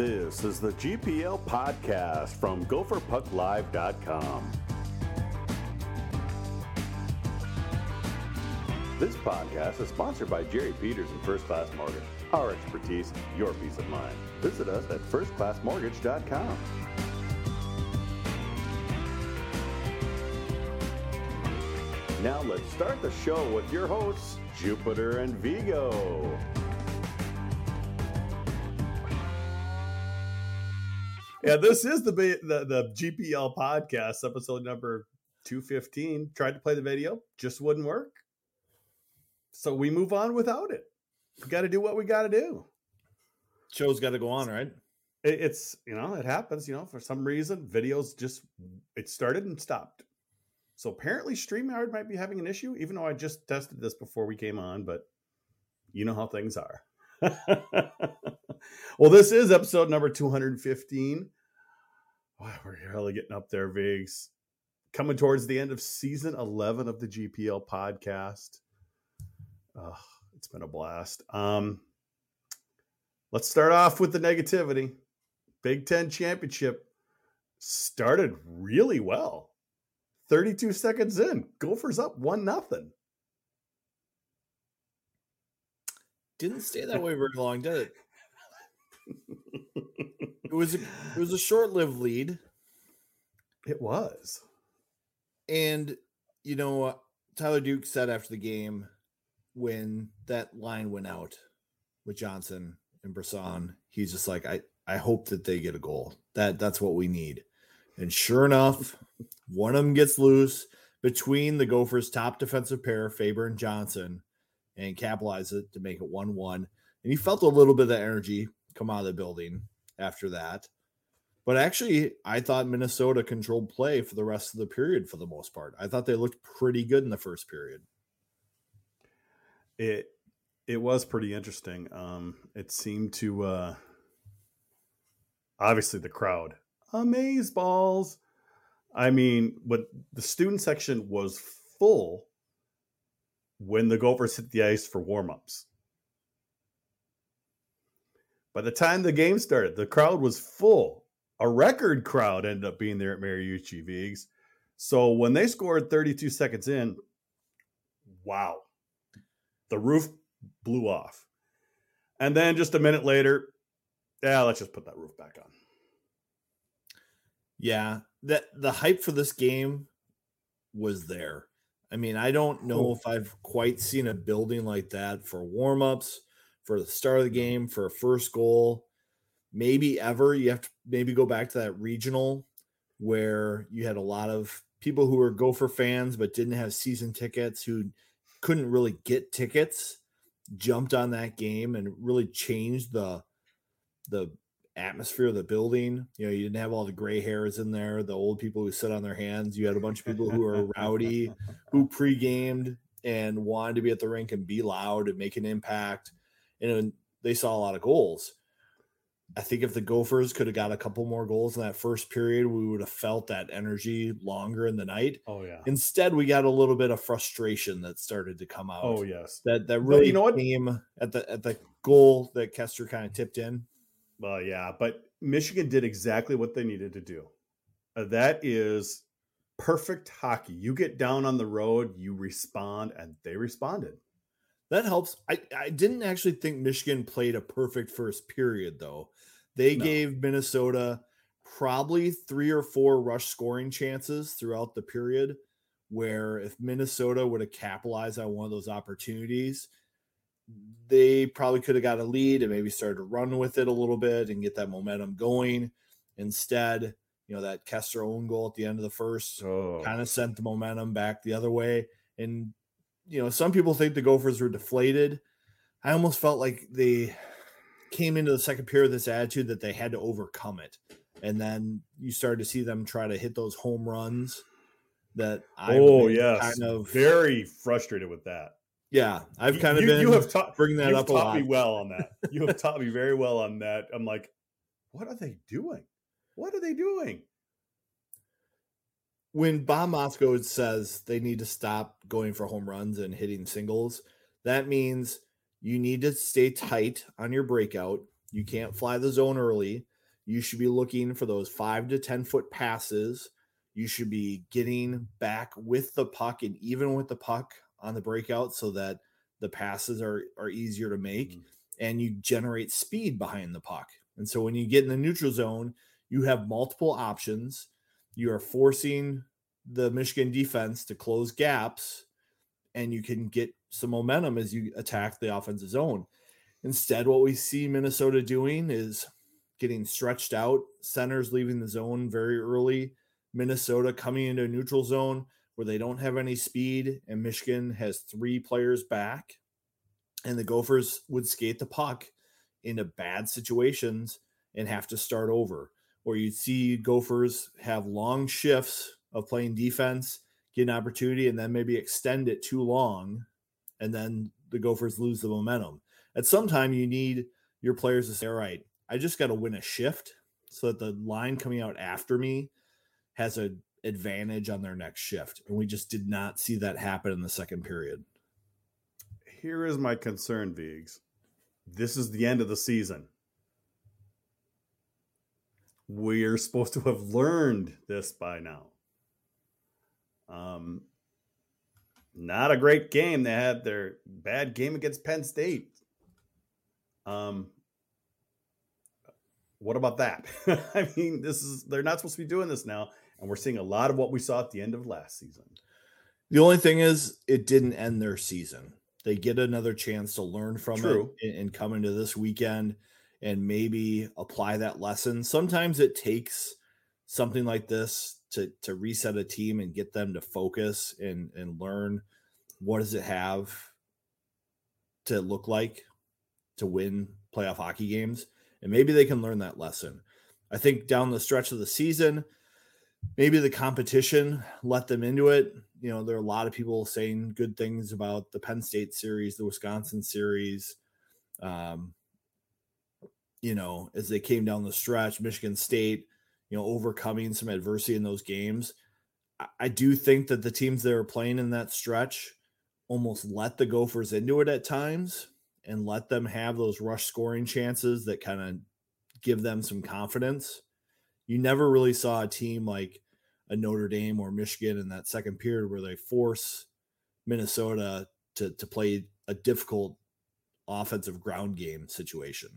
This is the GPL podcast from gopherpucklive.com. This podcast is sponsored by Jerry Peters and First Class Mortgage. Our expertise, your peace of mind. Visit us at firstclassmortgage.com. Now let's start the show with your hosts, Jupiter and Vigo. Yeah, this is the the, the GPL podcast episode number 215. Tried to play the video, just wouldn't work. So we move on without it. We got to do what we got to do. Show's got to go on, right? It, it's, you know, it happens, you know, for some reason, videos just, it started and stopped. So apparently StreamYard might be having an issue, even though I just tested this before we came on, but you know how things are. well, this is episode number 215. Wow, we're really getting up there, Vigs. Coming towards the end of season 11 of the GPL podcast. Oh, it's been a blast. Um, let's start off with the negativity. Big Ten championship started really well. 32 seconds in, Gophers up one nothing. Didn't stay that way very long, did it? it was a, it was a short-lived lead. It was. And you know, Tyler Duke said after the game when that line went out with Johnson and Brisson, he's just like, I, I hope that they get a goal. That that's what we need. And sure enough, one of them gets loose between the Gophers' top defensive pair, Faber and Johnson, and capitalize it to make it 1 1. And he felt a little bit of the energy come out of the building after that. But actually, I thought Minnesota controlled play for the rest of the period for the most part. I thought they looked pretty good in the first period. It it was pretty interesting. Um, it seemed to uh, obviously the crowd amaze balls. I mean, but the student section was full when the Gophers hit the ice for warmups. By the time the game started, the crowd was full. A record crowd ended up being there at Mariucci Vigs. So when they scored 32 seconds in, wow, the roof blew off. And then just a minute later, yeah, let's just put that roof back on. Yeah, that the hype for this game was there. I mean, I don't know oh. if I've quite seen a building like that for warmups, for the start of the game, for a first goal, maybe ever. You have to maybe go back to that regional where you had a lot of people who were Gopher fans but didn't have season tickets who couldn't really get tickets jumped on that game and really changed the the atmosphere of the building. You know, you didn't have all the gray hairs in there, the old people who sit on their hands. You had a bunch of people who were rowdy, who pre-gamed and wanted to be at the rink and be loud and make an impact. And they saw a lot of goals. I think if the Gophers could have got a couple more goals in that first period, we would have felt that energy longer in the night. Oh yeah. Instead, we got a little bit of frustration that started to come out. Oh yes. That that really you know what? came at the at the goal that Koster kind of tipped in. Well, yeah, but Michigan did exactly what they needed to do. Uh, that is perfect hockey. You get down on the road, you respond, and they responded. That helps. I, I didn't actually think Michigan played a perfect first period, though. They no. gave Minnesota probably three or four rush scoring chances throughout the period. Where if Minnesota would have capitalized on one of those opportunities, they probably could have got a lead and maybe started to run with it a little bit and get that momentum going. Instead, you know, that Koster own goal at the end of the first oh. kind of sent the momentum back the other way. And, you know, some people think the Gophers were deflated. I almost felt like they came into the second period with this attitude that they had to overcome it. And then you started to see them try to hit those home runs that I oh yes kind of very frustrated with that. Yeah, I've kind of you, been you have ta- bringing that up. Taught me well on that. You have taught me very well on that. I'm like, what are they doing? What are they doing? When Bob Motzko says they need to stop going for home runs and hitting singles, that means you need to stay tight on your breakout. You can't fly the zone early. you should be looking for those five to 10 foot passes. You should be getting back with the puck and even with the puck on the breakout so that the passes are, are easier to make mm-hmm. and you generate speed behind the puck. And so when you get in the neutral zone, you have multiple options. You are forcing the Michigan defense to close gaps and you can get some momentum as you attack the offensive zone. Instead, what we see Minnesota doing is getting stretched out, centers leaving the zone very early, Minnesota coming into a neutral zone where they don't have any speed, and Michigan has three players back, and the Gophers would skate the puck into bad situations and have to start over. Or you'd see Gophers have long shifts of playing defense, get an opportunity, and then maybe extend it too long, and then the Gophers lose the momentum. At some time, you need your players to say, all right, I just got to win a shift so that the line coming out after me has an advantage on their next shift. And we just did not see that happen in the second period. Here is my concern, Vigs. This is the end of the season. We're supposed to have learned this by now. Um, not a great game. They had their bad game against Penn State. Um, what about that? I mean, this is they're not supposed to be doing this now, and we're seeing a lot of what we saw at the end of last season. The only thing is, it didn't end their season. They get another chance to learn from True. it and come into this weekend and maybe apply that lesson. Sometimes it takes something like this to to reset a team and get them to focus and and learn what does it have to look like to win playoff hockey games and maybe they can learn that lesson. I think down the stretch of the season, maybe the competition let them into it. You know, there are a lot of people saying good things about the Penn State series, the Wisconsin series. Um, you know, as they came down the stretch, Michigan State, you know, overcoming some adversity in those games. I, do think that the teams that are playing in that stretch almost let the Gophers into it at times and let them have those rush scoring chances that kind of give them some confidence. You never really saw a team like a Notre Dame or Michigan in that second period where they force Minnesota to to play a difficult offensive ground game situation.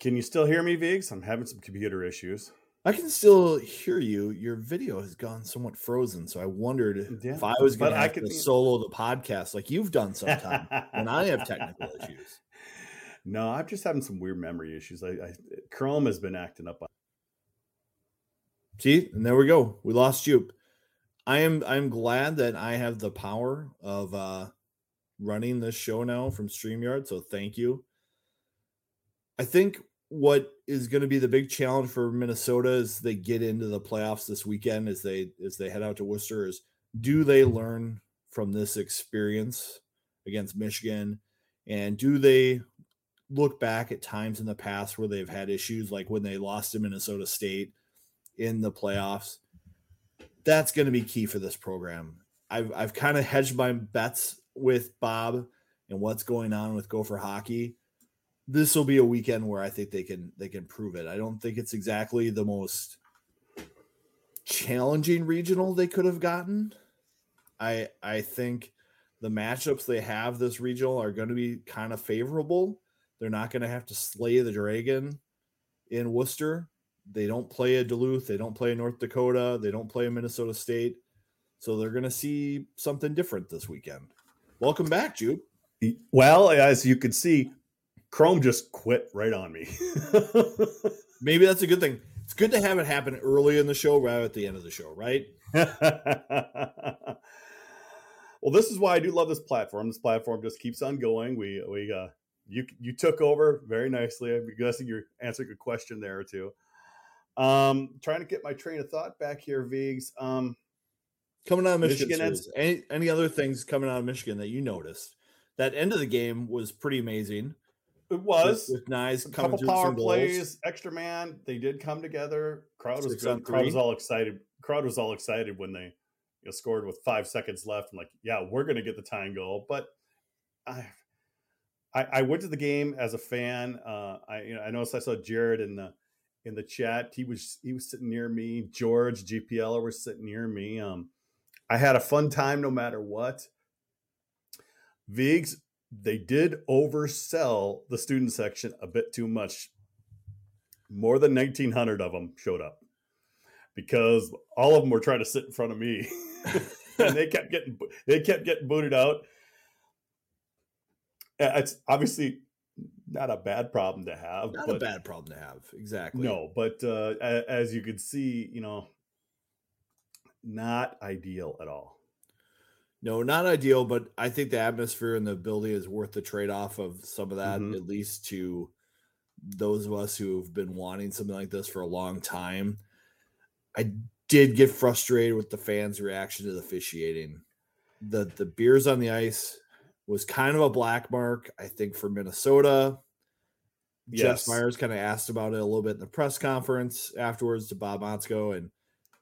Can you still hear me, Vigs? I'm having some computer issues. I can still hear you. Your video has gone somewhat frozen, so I wondered yeah, if I was going to to solo the podcast like you've done sometime when I have technical issues. No, I'm just having some weird memory issues. I, I Chrome has been acting up. See, and there we go. We lost you. I am I'm glad that I have the power of uh running this show now from StreamYard. So thank you. I think what is going to be the big challenge for Minnesota as they get into the playoffs this weekend as they as they head out to Worcester is do they learn from this experience against Michigan? And do they look back at times in the past where they've had issues like when they lost to Minnesota State in the playoffs? That's going to be key for this program. I've I've kind of hedged my bets with Bob and what's going on with Gopher hockey this will be a weekend where I think they can they can prove it. I don't think it's exactly the most challenging regional they could have gotten. I I think the matchups they have this regional are going to be kind of favorable. They're not going to have to slay the dragon in Worcester. They don't play a Duluth, they don't play North Dakota, they don't play a Minnesota State. So they're going to see something different this weekend. Welcome back, Jude. Well, as you can see, Chrome just quit right on me. Maybe that's a good thing. It's good to have it happen early in the show rather at the end of the show, right? well, this is why I do love this platform. This platform just keeps on going. We we uh you you took over very nicely. I'm guessing you're answering a question there or two. Um, trying to get my train of thought back here, Vigs. Um, coming out of Michigan, Michigan any any other things coming out of Michigan that you noticed? That end of the game was pretty amazing. It was with, with nice a couple power plays, extra man. They did come together. Crowd was good. Crowd was all excited. Crowd was all excited when they you know, scored with five seconds left. I'm like, yeah, we're going to get the tying goal. But I, I, I went to the game as a fan. Uh, I you know I noticed I saw Jared in the in the chat. He was he was sitting near me. George GPL was sitting near me. Um, I had a fun time no matter what. Vigs, they did oversell the student section a bit too much. More than 1,900 of them showed up because all of them were trying to sit in front of me, and they kept getting they kept getting booted out. It's obviously not a bad problem to have. Not but, a bad problem to have. Exactly. No, but uh, as you can see, you know, not ideal at all. No, not ideal, but I think the atmosphere in the building is worth the trade off of some of that, mm-hmm. at least to those of us who have been wanting something like this for a long time. I did get frustrated with the fans' reaction to the officiating. The the beers on the ice was kind of a black mark, I think, for Minnesota. Yes. Jess Myers kind of asked about it a little bit in the press conference afterwards to Bob Motzko, and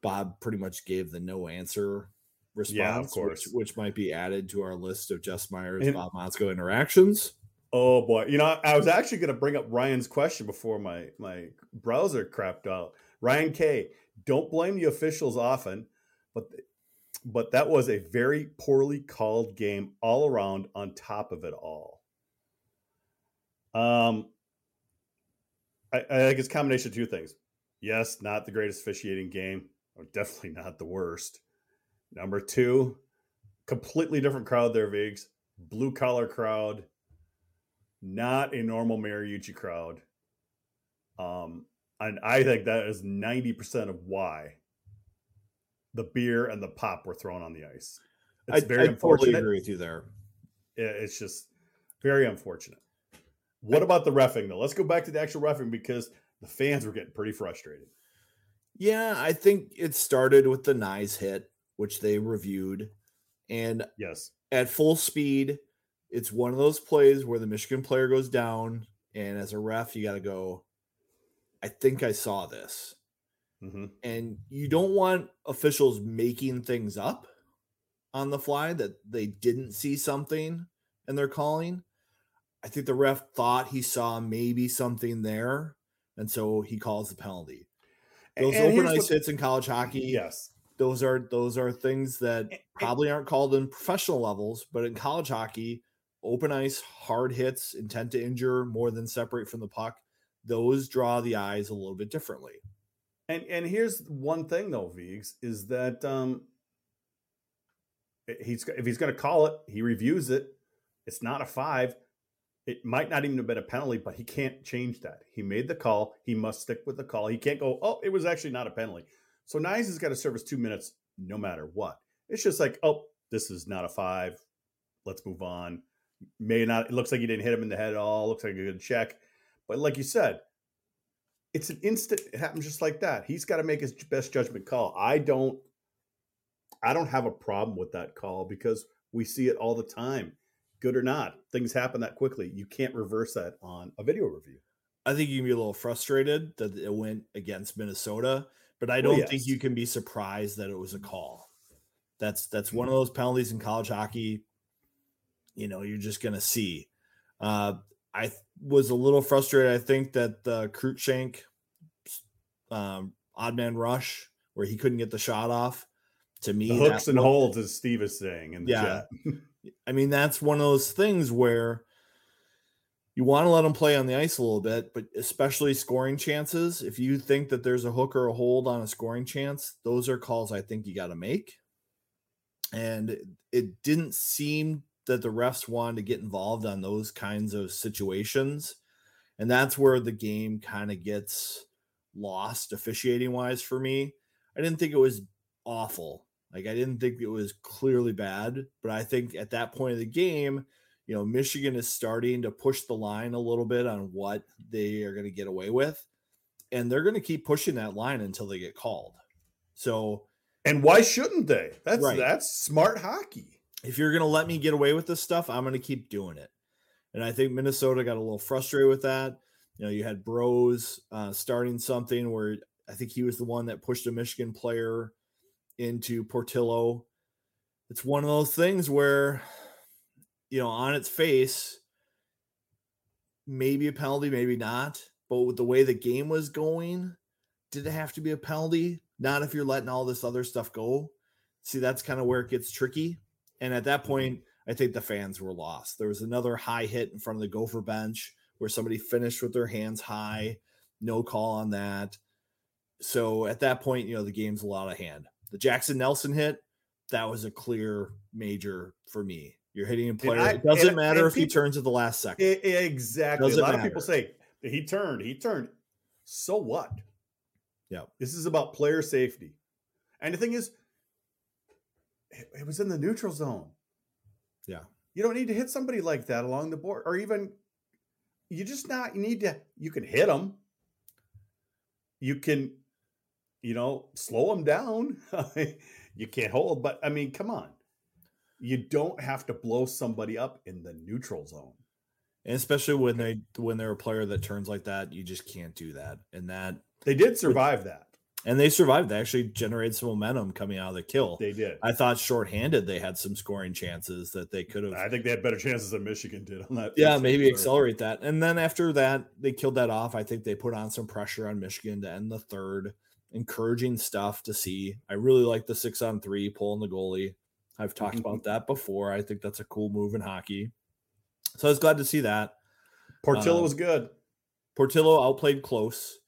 Bob pretty much gave the no answer response, yeah, of course. Which, which, might be added to our list of Jess Myers, and, Bob Motzko interactions. Oh boy, you know, I was actually going to bring up Ryan's question before my my browser crapped out. Ryan K, don't blame the officials often, but but that was a very poorly called game all around. On top of it all, um, I, I think it's combination of two things. Yes, not the greatest officiating game, or definitely not the worst. Number two, completely different crowd there, Vigs. Blue collar crowd, not a normal Mariucci crowd. Um, and I think that is 90% of why the beer and the pop were thrown on the ice. It's I, very I unfortunate. Totally agree with you there. It's just very unfortunate. What I, about the refing though? Let's go back to the actual refing because the fans were getting pretty frustrated. Yeah, I think it started with the Knies hit which they reviewed. And yes, at full speed, it's one of those plays where the Michigan player goes down, and as a ref, you got to go. I think I saw this. Mm-hmm. And you don't want officials making things up on the fly that they didn't see something and they're calling. I think the ref thought he saw maybe something there, and so he calls the penalty. Those and open ice hits in college hockey, yes, those are those are things that eh, eh probably aren't called in professional levels, but in college hockey, open ice, hard hits, intent to injure more than separate from the puck, those draw the eyes a little bit differently. And and here's one thing though, Vigs, is that um eh, he's if he's going to call it, he reviews it. It's not a five. It might not even have been a penalty, but he can't change that. He made the call. He must stick with the call. He can't go, oh, it was actually not a penalty. So Knies has got to serve us two minutes no matter what. It's just like, oh, this is not a five. Let's move on. May not. It looks like he didn't hit him in the head at all. Looks like a good check. But like you said, it's an instant. It happens just like that. He's got to make his best judgment call. I don't. I don't have a problem with that call because we see it all the time. Good or not, things happen that quickly. You can't reverse that on a video review. I think you can be a little frustrated that it went against Minnesota but I don't well, yes. think you can be surprised that it was a call. That's that's one of mm-hmm. those penalties in college hockey. You know, you're just gonna see. Uh, I was a little frustrated. I think that the Cruikshank um, odd man rush where he couldn't get the shot off. To me, the hooks and holds, as Steve is saying in the yeah, chat. I mean, that's one of those things where you want to let them play on the ice a little bit, but especially scoring chances. If you think that there's a hook or a hold on a scoring chance, those are calls I think you got to make. And it didn't seem that the refs wanted to get involved on those kinds of situations. And that's where the game kind of gets lost officiating wise for me. I didn't think it was awful. Like I didn't think it was clearly bad, but I think at that point of the game, you know, Michigan is starting to push the line a little bit on what they are going to get away with. And they're going to keep pushing that line until they get called. So, and why shouldn't they? That's right. that's smart hockey. If you're going to let me get away with this stuff, I'm going to keep doing it. And I think Minnesota got a little frustrated with that. You know, you had Broz uh, starting something where I think he was the one that pushed a Michigan player into Portillo. It's one of those things where you know, on its face, maybe a penalty, maybe not. But with the way the game was going, did it have to be a penalty? Not if you're letting all this other stuff go. See, that's kind of where it gets tricky. And at that mm-hmm. point, I think the fans were lost. There was another high hit in front of the Gopher bench where somebody finished with their hands high. No call on that. So at that point, you know, the game's a lot of hand. The Jaxon Nelson hit, that was a clear major for me. You're hitting a player. I, it doesn't and, matter and if people, he turns at the last second. It, exactly. Doesn't a lot matter. of people say he turned, he turned. So what? Yeah. This is about player safety. And the thing is, it, it was in the neutral zone. Yeah. You don't need to hit somebody like that along the board or even you just not you need to you can hit them. You can you know, slow them down. you can't hold, but I mean, come on. You don't have to blow somebody up in the neutral zone. And especially when they when they're a player that turns like that, you just can't do that. And that they did survive that. And they survived. They actually generated some momentum coming out of the kill. They did. I thought shorthanded they had some scoring chances that they could have. I think they had better chances than Michigan did on that. Yeah, maybe accelerate that. And then after that, they killed that off. I think they put on some pressure on Michigan to end the third encouraging stuff to see. I really like the six on three pulling the goalie. I've talked about mm-hmm. that before. I think that's a cool move in hockey. So I was glad to see that. Portillo um, was good. Portillo outplayed Close.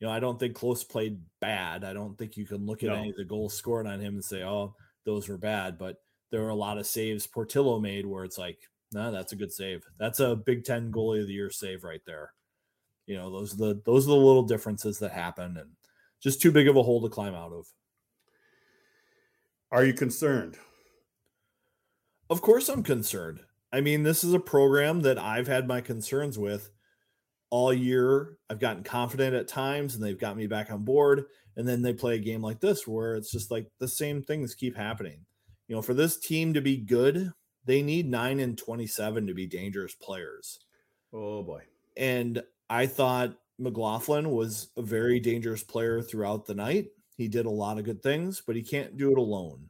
You know, I don't think Close played bad. I don't think you can look at no. any of the goals scored on him and say, oh, those were bad. But there were a lot of saves Portillo made where it's like, no, nah, that's a good save. That's a Big Ten goalie of the year save right there. You know, those are the those are the little differences that happen. And just too big of a hole to climb out of. Are you concerned? Of course, I'm concerned. I mean, this is a program that I've had my concerns with all year. I've gotten confident at times and they've got me back on board. And then they play a game like this where it's just like the same things keep happening. You know, for this team to be good, they need 9 and 27 to be dangerous players. Oh boy. And I thought McLaughlin was a very dangerous player throughout the night. He did a lot of good things, but he can't do it alone.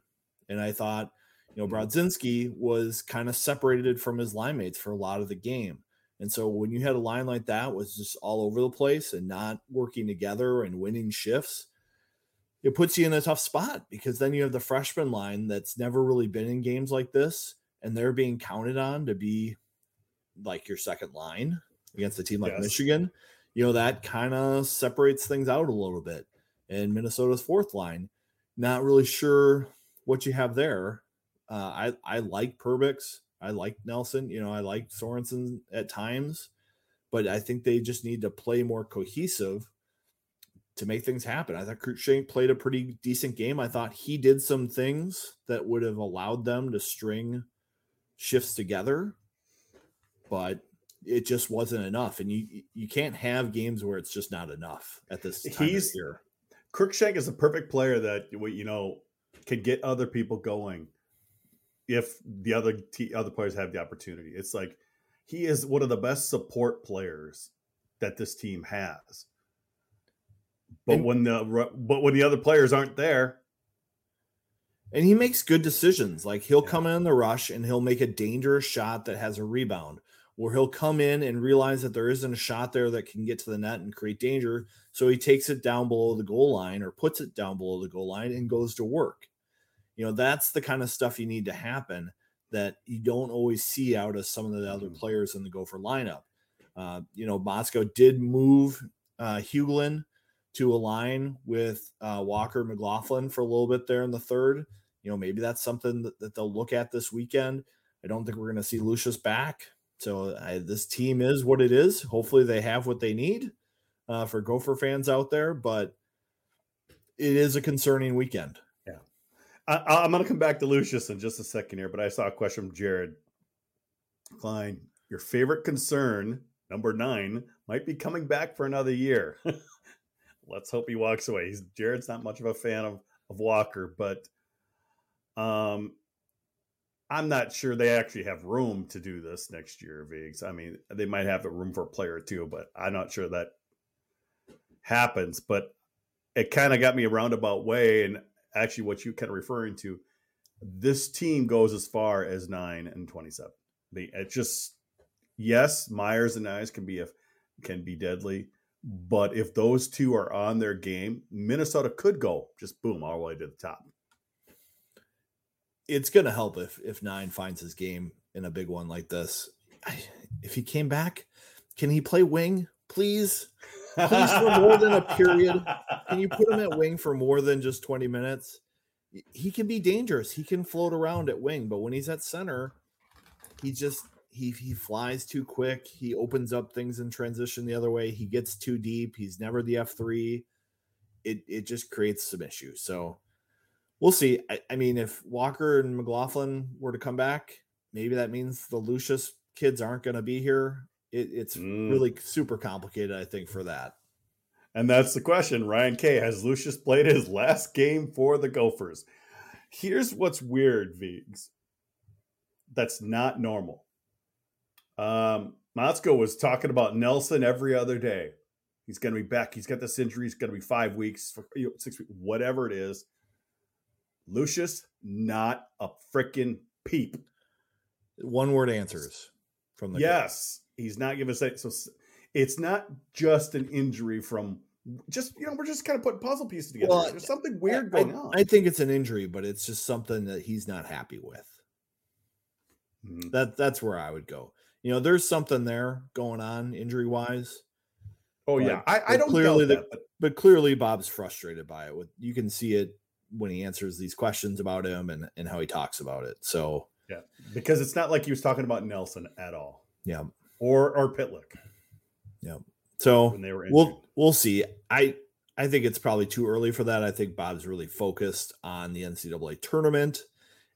And I thought, you know. Brodzinski was kind of separated from his line mates for a lot of the game. And so when you had a line like that was just all over the place and not working together and winning shifts, it puts you in a tough spot because then you have the freshman line that's never really been in games like this and they're being counted on to be like your second line against a team like yes. Michigan you know, that kind of separates things out a little bit. And Minnesota's fourth line, not really sure what you have there. Uh, I I like Perbix, I like Nelson, you know, I like Sorensen at times, but I think they just need to play more cohesive to make things happen. I thought Cruikshank played a pretty decent game. I thought he did some things that would have allowed them to string shifts together, but it just wasn't enough. And you you can't have games where it's just not enough at this time He's, of year. Cruikshank is a perfect player that you know can get other people going if the other t- other players have the opportunity. It's like he is one of the best support players that this team has. But and, when the but when the other players aren't there, and he makes good decisions. Like he'll yeah. come in the rush and he'll make a dangerous shot that has a rebound where he'll come in and realize that there isn't a shot there that can get to the net and create danger. So he takes it down below the goal line or puts it down below the goal line and goes to work. You know, that's the kind of stuff you need to happen that you don't always see out of some of the other mm. players in the Gopher lineup. Uh, you know, Motzko did move uh, Huglen to align with uh, Walker McLaughlin for a little bit there in the third. You know, maybe that's something that, that they'll look at this weekend. I don't think we're going to see Lucius back. So I, this team is what it is. Hopefully, they have what they need uh, for Gopher fans out there, but it is a concerning weekend. I, am going to come back to Lucius in just a second here, but I saw a question from Jared Klein. Your favorite concern, number nine, might be coming back for another year. Let's hope he walks away. He's Jared's not much of a fan of, of Walker, but um, I'm not sure they actually have room to do this next year, Vigs. I mean, they might have the room for a player or two, but I'm not sure that happens. But it kind of got me a roundabout way. And actually, what you kind of referring to, this team goes as far as nine and 27. It's just, yes, Meyers and Knies can be a can be deadly, but if those two are on their game, Minnesota could go just boom all the way to the top. It's to help if if Nine finds his game in a big one like this. I, if he came back, can he play wing, please? Please, for more than a period. Can you put him at wing for more than just 20 minutes? He can be dangerous. He can float around at wing, but when he's at center, he just he he flies too quick. He opens up things in transition the other way. He gets too deep. He's never the F3. It it just creates some issues. So we'll see. I, I mean, if Walker and McLaughlin were to come back, maybe that means the Lucius kids aren't going to be here. It, it's mm. really super complicated, I think, for that. And that's the question. Ryan K. Has Lucius played his last game for the Gophers? Here's what's weird, Vigs. That's not normal. Um, Motzko was talking about Nelson every other day. He's going to be back. He's got this injury. He's going to be five weeks, you know, six weeks, whatever it is. Lucius, not a freaking peep. One word answers from the yes. He's not giving us that. So it's not just an injury from just you know we're just kind of putting puzzle pieces together. Well, There's something weird I, going on. I think it's an injury, but it's just something that he's not happy with. Mm-hmm. That that's where I would go. You know, there's something there going on injury wise. Oh but, yeah, I, I don't clearly that, but... but clearly Bob's frustrated by it. With you can see it when he answers these questions about him and and how he talks about it. So yeah, because it's not like he was talking about Nelson at all. Yeah, or or Pitlick. Yeah. So we'll we'll see. I I think it's probably too early for that. I think Bob's really focused on the NCAA tournament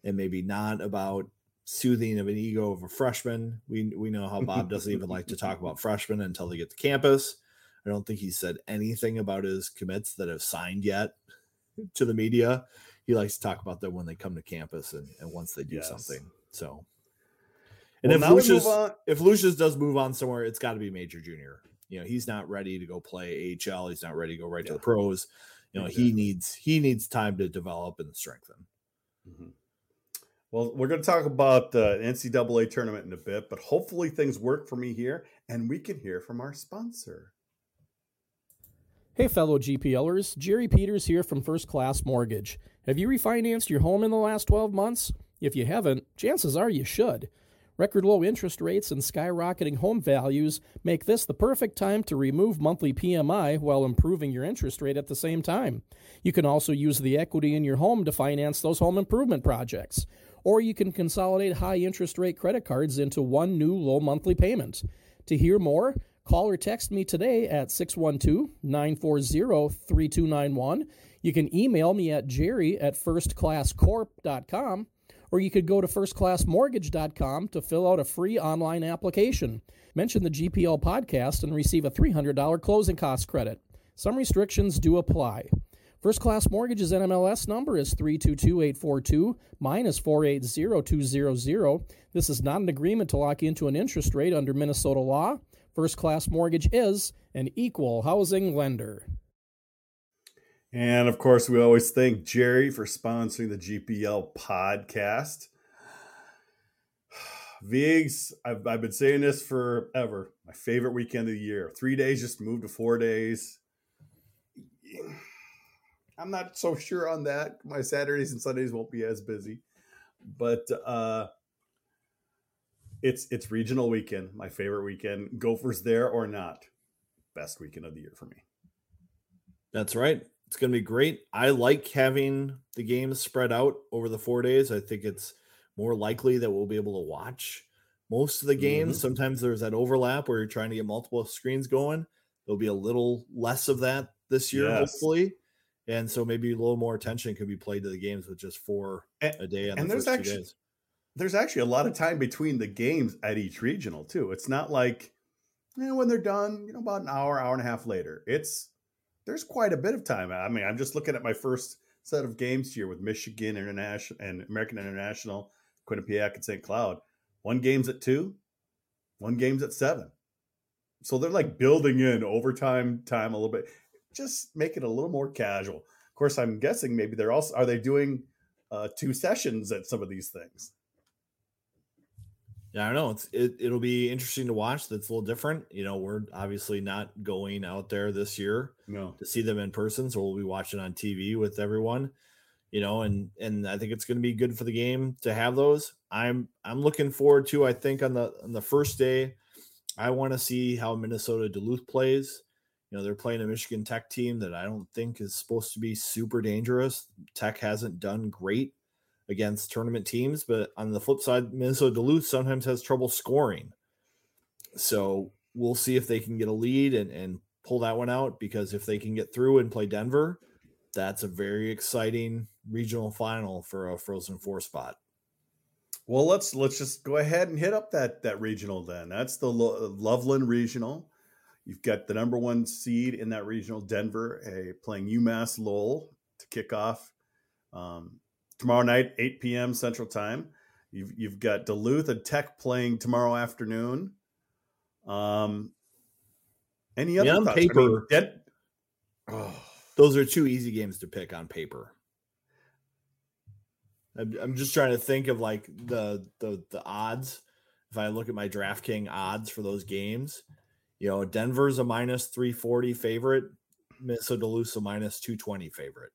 and maybe not about soothing of an ego of a freshman. We we know how Bob doesn't even like to talk about freshmen until they get to campus. I don't think he said anything about his commits that have signed yet to the media. He likes to talk about them when they come to campus and, and once they do yes. something. So and well, if Lucius if Lucius does move on somewhere, it's got to be Major Junior. You know, he's not ready to go play AHL. He's not ready to go right yeah. to the pros. You know, exactly. he needs he needs time to develop and strengthen. Mm-hmm. Well, we're going to talk about the NCAA tournament in a bit, but hopefully things work for me here, and we can hear from our sponsor. Hey, fellow GPLers, Jerry Peters here from First Class Mortgage. Have you refinanced your home in the last 12 months? If you haven't, chances are you should. Record low interest rates and skyrocketing home values make this the perfect time to remove monthly PMI while improving your interest rate at the same time. You can also use the equity in your home to finance those home improvement projects. Or you can consolidate high interest rate credit cards into one new low monthly payment. To hear more, call or text me today at 612 940 3291. You can email me at jerry at firstclasscorp.com or you could go to firstclassmortgage.com to fill out a free online application. Mention the GPL podcast and receive a $300 closing cost credit. Some restrictions do apply. First Class Mortgage's NMLS number is 322842. Mine is 480200. This is not an agreement to lock into an interest rate under Minnesota law. First Class Mortgage is an equal housing lender. And of course, we always thank Jerry for sponsoring the GPL podcast. Vigs, I've, I've been saying this forever. My favorite weekend of the year. Three days just moved to four days. I'm not so sure on that. My Saturdays and Sundays won't be as busy, but uh, it's it's regional weekend. My favorite weekend. Gophers there or not, best weekend of the year for me. That's right. It's going to be great. I like having the games spread out over the four days. I think it's more likely that we'll be able to watch most of the games. Mm-hmm. Sometimes there's that overlap where you're trying to get multiple screens going. There'll be a little less of that this year, yes. hopefully. And so maybe a little more attention can be played to the games with just four and, a day. and the there's actually, there's actually a lot of time between the games at each regional too. It's not like, you know, when they're done, you know, about an hour, hour and a half later. It's there's quite a bit of time. I mean, I'm just looking at my first set of games here with Michigan International and American International, Quinnipiac and St. Cloud. One game's at two, one game's at seven. So they're like building in overtime time a little bit, just make it a little more casual. Of course, I'm guessing maybe they're also are they doing uh, two sessions at some of these things. Yeah, I don't know. It's it, it'll be interesting to watch. That's a little different. You know, we're obviously not going out there this year No. to see them in person, so we'll be watching on TV with everyone. You know, and and I think it's going to be good for the game to have those. I'm I'm looking forward to. I think on the on the first day, I want to see how Minnesota Duluth plays. You know, they're playing a Michigan Tech team that I don't think is supposed to be super dangerous. Tech hasn't done great against tournament teams, but on the flip side, Minnesota Duluth sometimes has trouble scoring. So we'll see if they can get a lead and, and pull that one out because if they can get through and play Denver, that's a very exciting regional final for a Frozen Four spot. Well, let's let's just go ahead and hit up that that regional then. That's the Lo- Loveland Regional. You've got the number one seed in that regional, Denver, a, playing UMass Lowell to kick off um, tomorrow night, 8 p.m. Central Time. You've you've got Duluth and Tech playing tomorrow afternoon. Um, any other Yeah, on thoughts? I mean, paper- Den- oh, Those are two easy games to pick on paper. I'm, I'm just trying to think of like the the the odds. If I look at my DraftKings odds for those games, you know, Denver's a minus 340 favorite, Minnesota Duluth's a minus 220 favorite.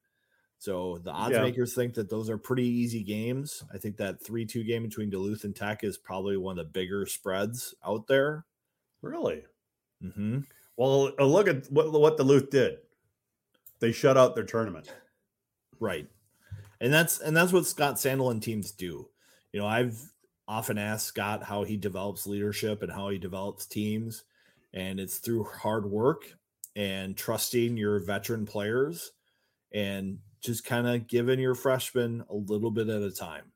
So the odds Yeah. makers think that those are pretty easy games. I think that 3 2 game between Duluth and Tech is probably one of the bigger spreads out there. really? hmm Well, uh, look at what what Duluth did. They shut out their tournament. Right. And that's and that's what Scott Sandelin teams do. You know, I've often asked Scott how he develops leadership and how he develops teams. And it's through hard work and trusting your veteran players and just kind of giving your freshman a little bit at a time.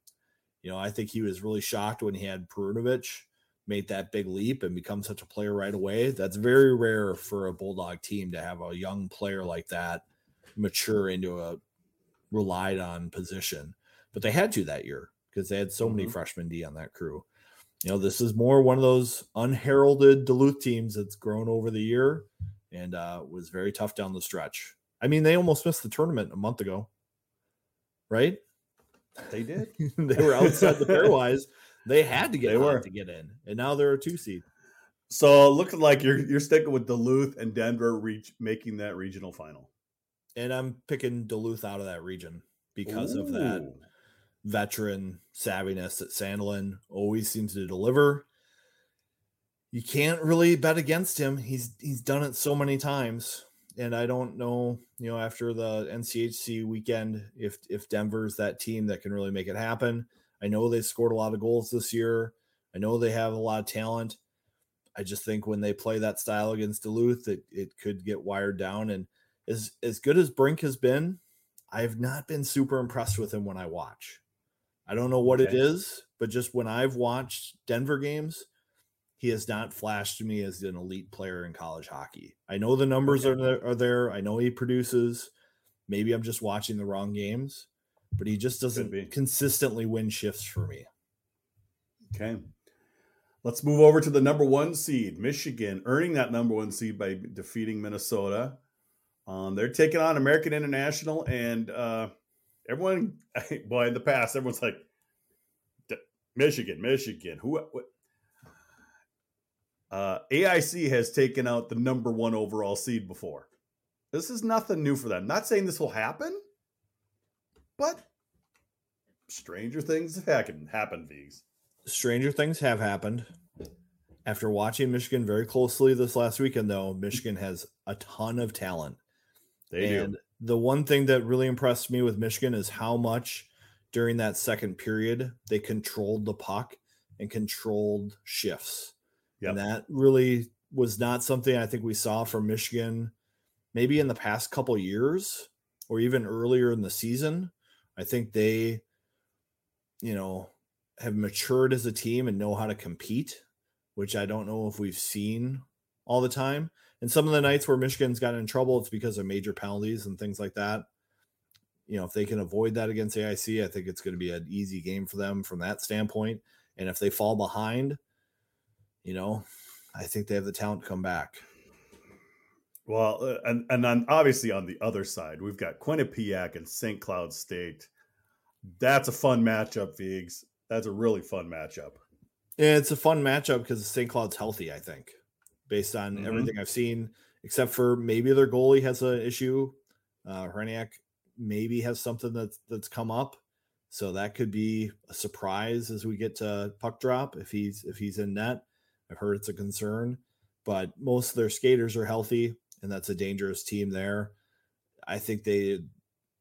You know, I think he was really shocked when he had Perunovich made that big leap and become such a player right away. That's very rare for a Bulldog team to have a young player like that mature into a relied on position. But they had to that year because they had so many Mhm. freshmen D on that crew. You know, this is more one of those unheralded Duluth teams that's grown over the year and uh, was very tough down the stretch. I mean, they almost missed the tournament a month ago, right? They did. they were outside the pairwise. They had to get They were. to get in, and now they're a two seed. So looking like you're you're sticking with Duluth and Denver reach making that regional final And I'm picking Duluth out of that region because of that veteran savviness that Sandelin always seems to deliver. You can't really bet against him. He's he's done it so many times. And I don't know, you know, after the NCHC weekend, if if Denver's that team that can really make it happen. I know they scored a lot of goals this year. I know they have a lot of talent. I just think when they play that style against Duluth, it, it could get wired down. And as as good as Brink has been, I have not been super impressed with him when I watch. I don't know what it Okay. is, but just when I've watched Denver games, he has not flashed to me as an elite player in college hockey. I know the numbers are Okay. there, are there. I know he produces. Maybe I'm just watching the wrong games, but he just doesn't consistently win shifts for me. Okay. Let's move over to the number one seed, Michigan, earning that number one seed by defeating Minnesota. Um, they're taking on American International, and uh, everyone, boy, in the past, everyone's like, "D- Michigan, Michigan. Who? What? Uh, AIC has taken out the number one overall seed before. This is nothing new for them. Not saying this will happen, but stranger things have happened. Happened, Vigs. Stranger things have happened. After watching Michigan very closely this last weekend, though, Michigan has a ton of talent. They and do. the one thing that really impressed me with Michigan is how much during that second period they controlled the puck and controlled shifts. And that really was not something I think we saw from Michigan maybe in the past couple years or even earlier in the season. I think they, you know, have matured as a team and know how to compete, which I don't know if we've seen all the time. And some of the nights where Michigan's gotten in trouble, it's because of major penalties and things like that. You know, if they can avoid that against AIC, I think it's going to be an easy game for them from that standpoint. And if they fall behind, you know, I think they have the talent to come back. Well, uh, and and obviously on the other side, we've got Quinnipiac and St. Cloud State. That's a fun matchup, Vigs. That's a really fun matchup. Yeah, it's a fun matchup because St. Cloud's healthy, I think, based on Mhm. everything I've seen, except for maybe their goalie has an issue. Uh Hrenak maybe has something that's that's come up. So that could be a surprise as we get to puck drop if he's if he's in net. I've heard it's a concern, but most of their skaters are healthy, and that's a dangerous team there. I think they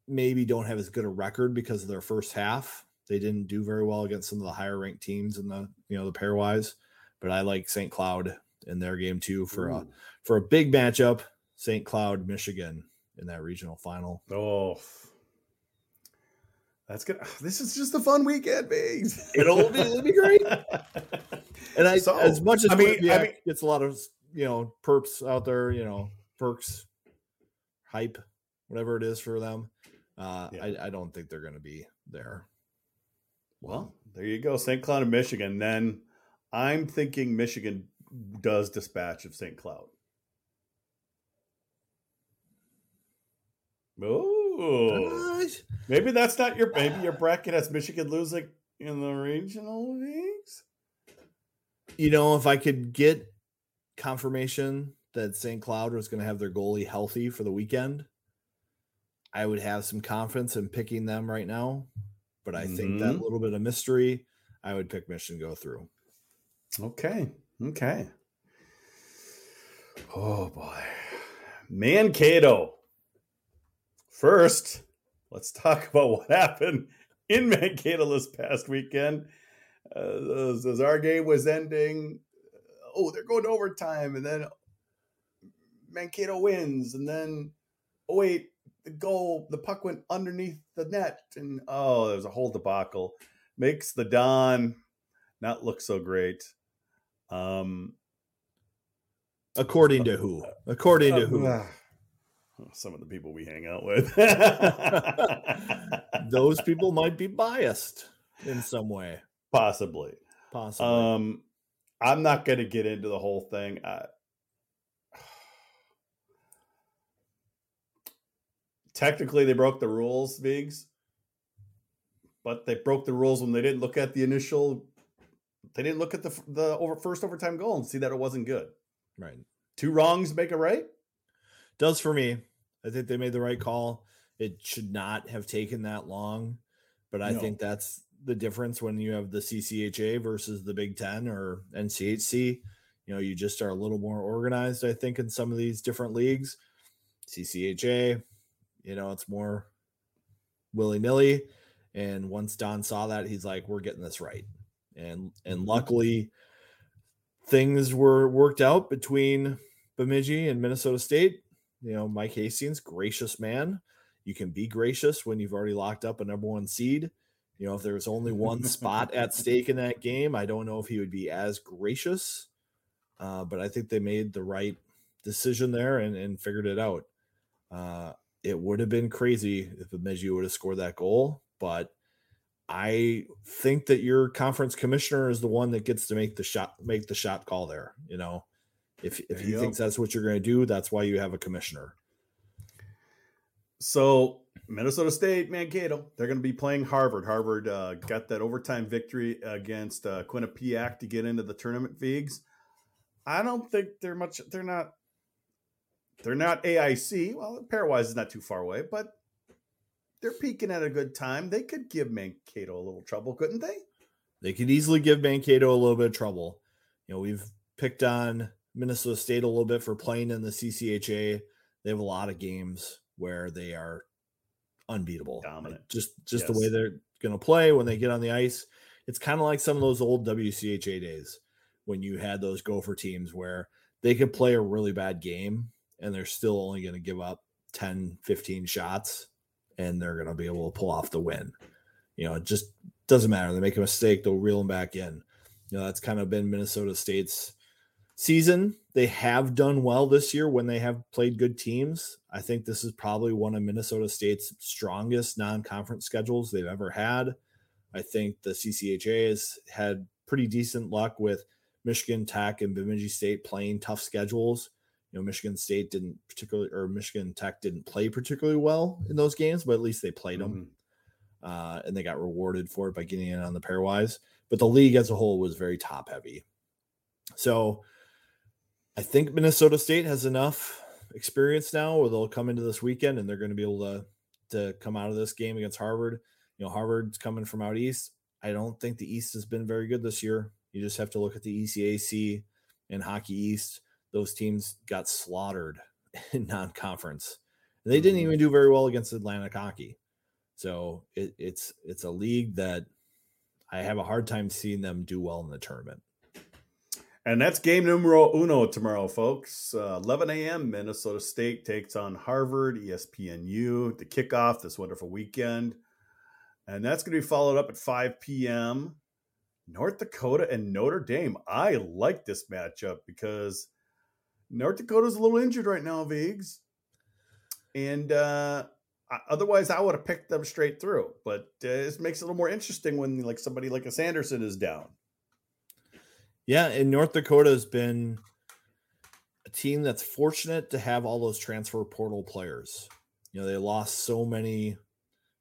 maybe don't have as good a record because of their first half. They didn't do very well against some of the higher ranked teams in the you know the pairwise, but I like St. Cloud in their game too for a for a big matchup. St. Cloud, Michigan in that regional final. Oh, that's good. This is just a fun weekend, Vigs. It'll be- it'll be great. And I, So, as much as I mean- I mean- gets a lot of you know perps out there, you know perks, hype, whatever it is for them. Uh, Yeah. I, I don't think they're going to be there. Well, there you go, St. Cloud and Michigan. Then I'm thinking Michigan does dispatch of St. Cloud. Oh, Uh, maybe that's not your maybe your bracket has Michigan losing in the regional leagues. you know, if I could get confirmation that St. Cloud was going to have their goalie healthy for the weekend, I would have some confidence in picking them right now. But I think that Mhm. little bit of mystery, I would pick Michigan go through. Okay, okay. Oh boy, Mankato. First, let's talk about what happened in Mankato this past weekend. Uh, as, as our game was ending, oh, they're going to overtime, and then Mankato wins, and then oh wait, the goal, the puck went underneath the net, and oh, there's a whole debacle. Makes the Don not look so great. Um, According to who? According to who? Some of the people we hang out with. Those people might be biased in some way, possibly. possibly. Um, I'm not going to get into the whole thing. I, technically, they broke the rules, Vigs, but they broke the rules when they didn't look at the initial. They didn't look at the the over first overtime goal and see that it wasn't good. right. Two wrongs make a right. Does for me. I think they made the right call. It should not have taken that long, but I No. think that's the difference when you have the CCHA versus the Big Ten or NCHC. You know, you just are a little more organized, I think, in some of these different leagues. CCHA, you know, it's more willy nilly. And once Don saw that, he's like, "We're getting this right." And and mm-hmm. luckily, things were worked out between Bemidji and Minnesota State. You know, Mike Hastings, gracious man. You can be gracious when you've already locked up a number one seed. You know, if there was only one spot at stake in that game, I don't know if he would be as gracious. Uh, but I think they made the right decision there and, and figured it out. Uh, it would have been crazy if Bemidji would have scored that goal, but I think that your conference commissioner is the one that gets to make the shot, make the shot call there. You know, if if There he you go. thinks that's what you're going to do, that's why you have a commissioner. So Minnesota State, Mankato, they're going to be playing Harvard. Harvard uh, got that overtime victory against uh, Quinnipiac to get into the tournament Vigs. I don't think they're much. They're not. They're not AIC. Well, pairwise is not too far away, but they're peaking at a good time. They could give Mankato a little trouble, couldn't they? They could easily give Mankato a little bit of trouble. You know, we've picked on Minnesota State a little bit for playing in the CCHA. They have a lot of games where they are unbeatable. Like, Dominant. just just the way they're going to play when they get on the ice. It's kind of like some of those old WCHA days when you had those Gopher teams where they could play a really bad game and they're still only going to give up 10, 15 shots and they're going to be able to pull off the win. You know, it just doesn't matter. They make a mistake, they'll reel them back in. You know, that's kind of been Minnesota State's season. They have done well this year when they have played good teams. I think this is probably one of Minnesota State's strongest non conference schedules they've ever had. I think the CCHA has had pretty decent luck with Michigan Tech and Bemidji State playing tough schedules. You know, Michigan State didn't particularly, or Michigan Tech didn't play particularly well in those games, but at least they played them Mhm. uh, and they got rewarded for it by getting in on the pairwise. but the league as a whole was very top heavy. So I think Minnesota State has enough experience now where they'll come into this weekend and they're going to be able to to come out of this game against Harvard. You know, Harvard's coming from out east. I don't think the East has been very good this year. You just have to look at the ECAC and Hockey East. Those teams got slaughtered in non-conference. And they didn't mm-hmm. even do very well against Atlantic Hockey. So it, it's it's a league that I have a hard time seeing them do well in the tournament. And that's game numero uno tomorrow, folks. Uh, 11 a.m. Minnesota State takes on Harvard, ESPNU to kick off this wonderful weekend. And that's going to be followed up at 5 p.m. North Dakota and Notre Dame. I like this matchup because North Dakota's a little injured right now, Vigs. And uh, otherwise, I would have picked them straight through. But uh, it makes it a little more interesting when like somebody like a Sanderson is down. Yeah, and North Dakota has been a team that's fortunate to have all those transfer portal players. You know, they lost so many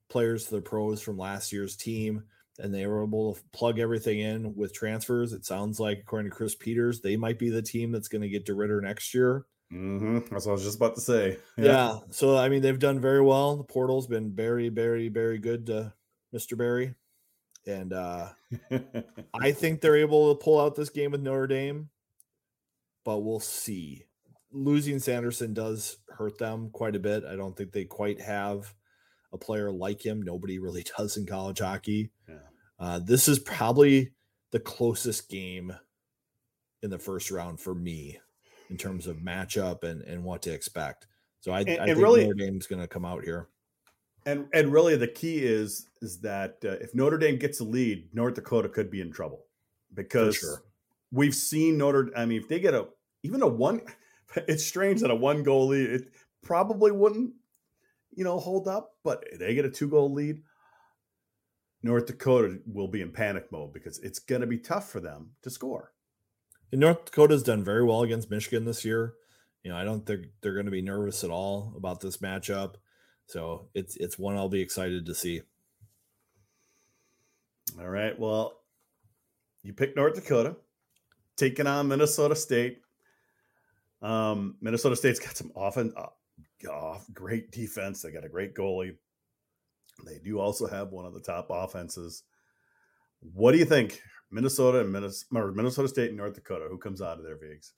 players to the pros from last year's team, and they were able to plug everything in with transfers. It sounds like, according to Chris Peters, they might be the team that's going to get DeRidder next year. Mm-hmm. That's what I was just about to say. Yeah. yeah. So, I mean, they've done very well. The portal's been very, very, very good to Mr. Berry. And uh, I think they're able to pull out this game with Notre Dame, but we'll see. Losing Sanderson does hurt them quite a bit. I don't think they quite have a player like him. Nobody really does in college hockey. Yeah. Uh, this is probably the closest game in the first round for me in terms of matchup and, and what to expect. So I, and, I think really, Notre Dame's going to come out here. And and really the key is is that uh, if Notre Dame gets a lead, North Dakota could be in trouble because sure. we've seen Notre. I mean, if they get a even a one, it's strange that a one goal lead it probably wouldn't you know hold up, but they get a two goal lead. North Dakota will be in panic mode because it's going to be tough for them to score. And North Dakota's done very well against Michigan this year. You know, I don't think they're going to be nervous at all about this matchup. So it's it's one I'll be excited to see. All right. Well, you picked North Dakota, taking on Minnesota State. Um, Minnesota State's got some often uh, great defense. They got a great goalie. They do also have one of the top offenses. What do you think, Minnesota and Minnesota, Minnesota State and North Dakota? Who comes out of their Vigs?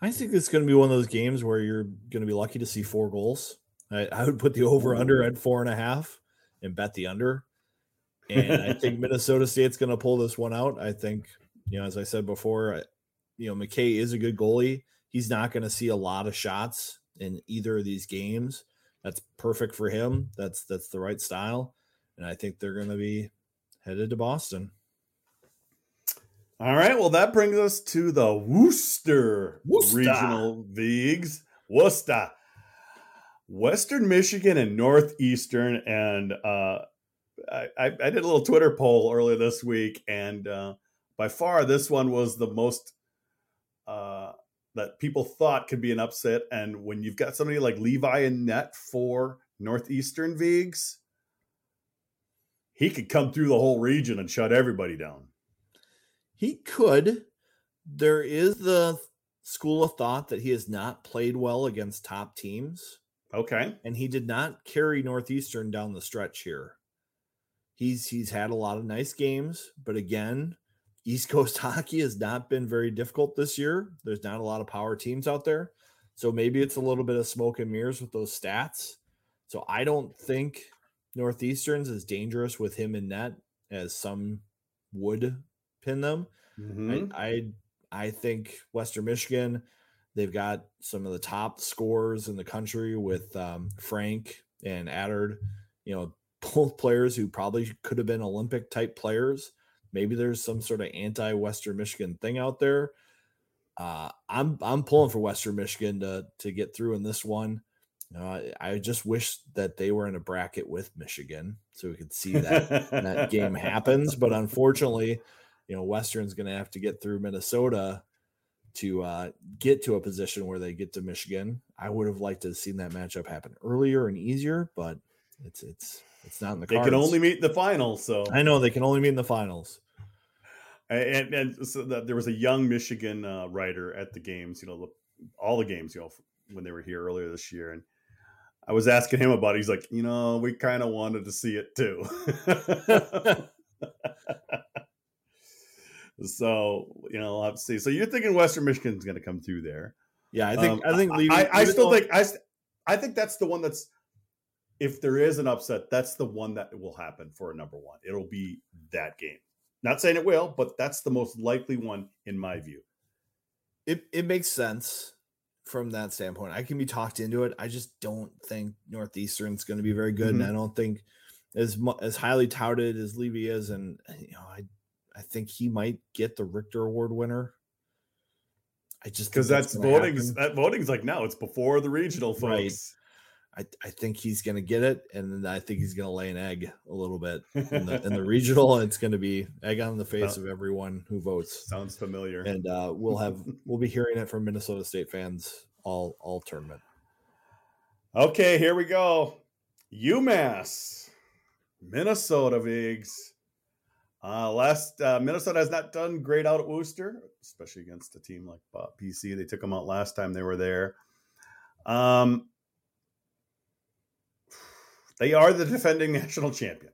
I think it's going to be one of those games where you're going to be lucky to see four goals. I, I would put the over under at four and a half and bet the under. And I think Minnesota State's going to pull this one out. I think, you know, as I said before, I, you know, McKay is a good goalie. He's not going to see a lot of shots in either of these games. That's perfect for him. That's that's the right style, and I think they're going to be headed to Boston. All right. Well, that brings us to the Worcester, Worcester. Regional Leagues. Worcester. Western Michigan and Northeastern, and uh, I, I, did a little Twitter poll earlier this week, and uh, by far this one was the most uh, that people thought could be an upset. And when you've got somebody like Levi and net for Northeastern Vigs, he could come through the whole region and shut everybody down. He could. There is the school of thought that he has not played well against top teams. Okay. And he did not carry Northeastern down the stretch here. He's he's had a lot of nice games, but again, East Coast hockey has not been very difficult this year. There's not a lot of power teams out there. So maybe it's a little bit of smoke and mirrors with those stats. So I don't think Northeastern's as dangerous with him in net as some would pin them. Mm-hmm. I, I I think Western Michigan They've got some of the top scores in the country with um, Frank and Attard, you know, both players who probably could have been Olympic type players. Maybe there's some sort of anti Western Michigan thing out there. Uh, I'm I'm pulling for Western Michigan to to get through in this one. Uh, I just wish that they were in a bracket with Michigan so we could see that that game happens. But unfortunately, you know, Western's going to have to get through Minnesota to uh, get to a position where they get to Michigan. I would have liked to have seen that matchup happen earlier and easier, but it's it's it's not in the. They can only meet in the finals, so I know they can only meet in the finals. and and so the, there was a young Michigan uh, writer at the games. You know, the, all the games. You know, when they were here earlier this year, and I was asking him about. it. He's like, you know, we kind of wanted to see it too. so you know, let's see. So you're thinking Western Michigan's going to come through there? Yeah, I think Um, I think I, leaving, I, I still though- think I, I think that's the one that's if there is an upset, that's the one that will happen for a number one. It'll be that game. Not saying it will, but that's the most likely one in my view. it it makes sense from that standpoint. I can be talked into it. I just don't think Northeastern's going to be very good, and Mhm. I don't think as as highly touted as Levi is, and you know, I I think he might get the Richter Award winner. I just Because that's gonna voting. happen. That voting's like now. It's before the regional, folks. Right. I, I think he's going to get it, and I think he's going to lay an egg a little bit in the, in the regional. It's going to be egg on the face Well- of everyone who votes, Sounds familiar. and uh, we'll have we'll be hearing it from Minnesota State fans all all tournament. Okay, here we go. UMass, Minnesota Vigs. Uh, last uh, Minnesota has not done great out at Worcester, especially against a team like PC. They took them out last time they were there. Um, they are the defending national champion.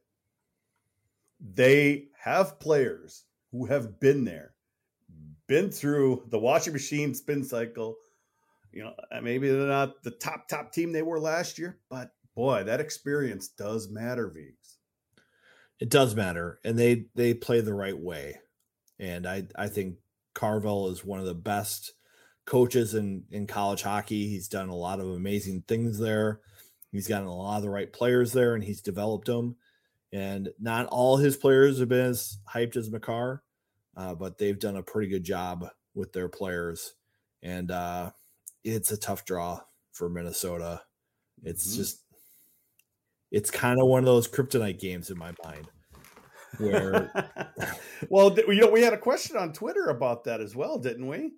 They have players who have been there, been through the washing machine spin cycle. You know, uh, maybe they're not the top top team they were last year, but boy, that experience does matter, Vigs. It does matter, and they they play the right way, and I I think Carvel is one of the best coaches in in college hockey. He's done a lot of amazing things there. He's gotten a lot of the right players there, and he's developed them. And not all his players have been as hyped as Makar, uh, but they've done a pretty good job with their players. And uh, it's a tough draw for Minnesota. It's Mhm. just, it's kind of one of those kryptonite games in my mind where well, you know, we had a question on Twitter about that as well, didn't we?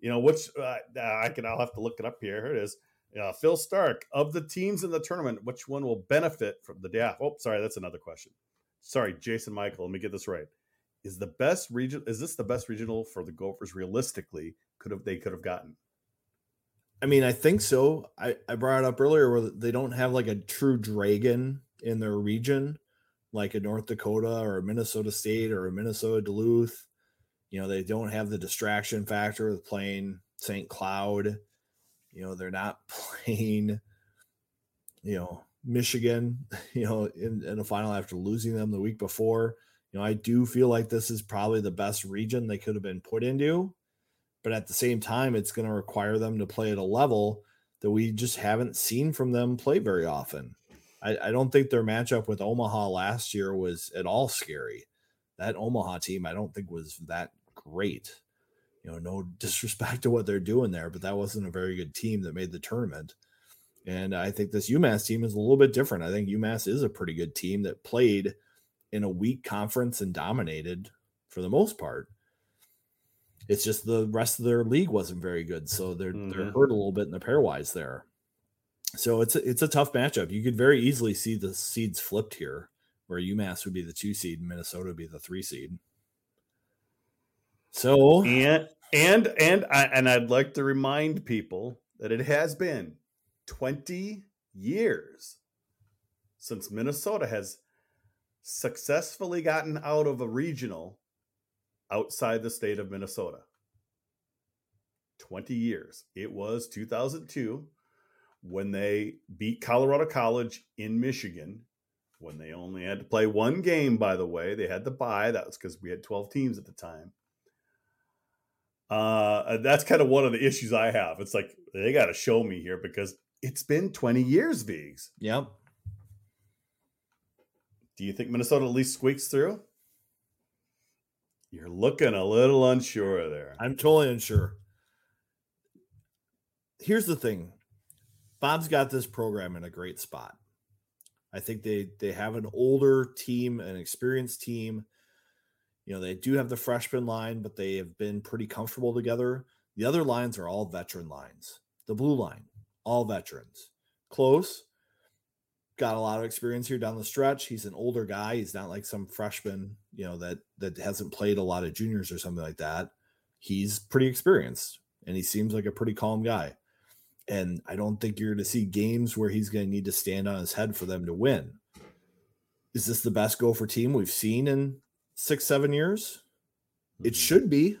You know, which uh, I can. I'll have to look it up here. Here it is. Uh, Phil Stark of the teams in the tournament, which one will benefit from the day? Oh, sorry, that's another question. Sorry, Jason Michael. Let me get this right. Is the best region? Is this the best regional for the Gophers? Realistically, could have they could have gotten? I mean, I think so. I, I brought it up earlier where they don't have like a true dragon in their region, like a North Dakota or a Minnesota State or a Minnesota Duluth. You know, they don't have the distraction factor of playing St. Cloud. You know, they're not playing, you know, Michigan, you know, in, in the final after losing them the week before. You know, I do feel like this is probably the best region they could have been put into but at the same time, it's going to require them to play at a level that we just haven't seen from them play very often. I, I, don't think their matchup with Omaha last year was at all scary. That Omaha team, I don't think was that great. You know, no disrespect to what they're doing there, but that wasn't a very good team that made the tournament. And I think this UMass team is a little bit different. I think UMass is a pretty good team that played in a weak conference and dominated for the most part it's just the rest of their league wasn't very good, so they're mm-hmm. they're hurt a little bit in the pairwise there. So it's a, it's a tough matchup. You could very easily see the seeds flipped here, where UMass would be the two seed and Minnesota would be the three seed. So and and and I, and I'd like to remind people that it has been twenty years since Minnesota has successfully gotten out of a regional outside the state of Minnesota. 20 years. It was 2002 when they beat Colorado College in Michigan, when they only had to play one game, by the way. They had to buy. That was because we had 12 teams at the time. Uh, that's kind of one of the issues I have. It's like they got to show me here because it's been 20 years, Vigs. Yep. Do you think Minnesota at least squeaks through? You're looking a little unsure there. I'm totally unsure. Here's the thing. Bob's got this program in a great spot. I think they they have an older team, an experienced team. You know, they do have the freshman line, but they have been pretty comfortable together. The other lines are all veteran lines. The blue line, all veterans. Close, got a lot of experience here down the stretch. He's an older guy. He's not like some freshman, you know, that that hasn't played a lot of juniors or something like that. He's pretty experienced and he seems like a pretty calm guy. And I don't think you're going to see games where he's going to need to stand on his head for them to win. Is this the best Gopher team we've seen in six, seven years? It Mhm. should be.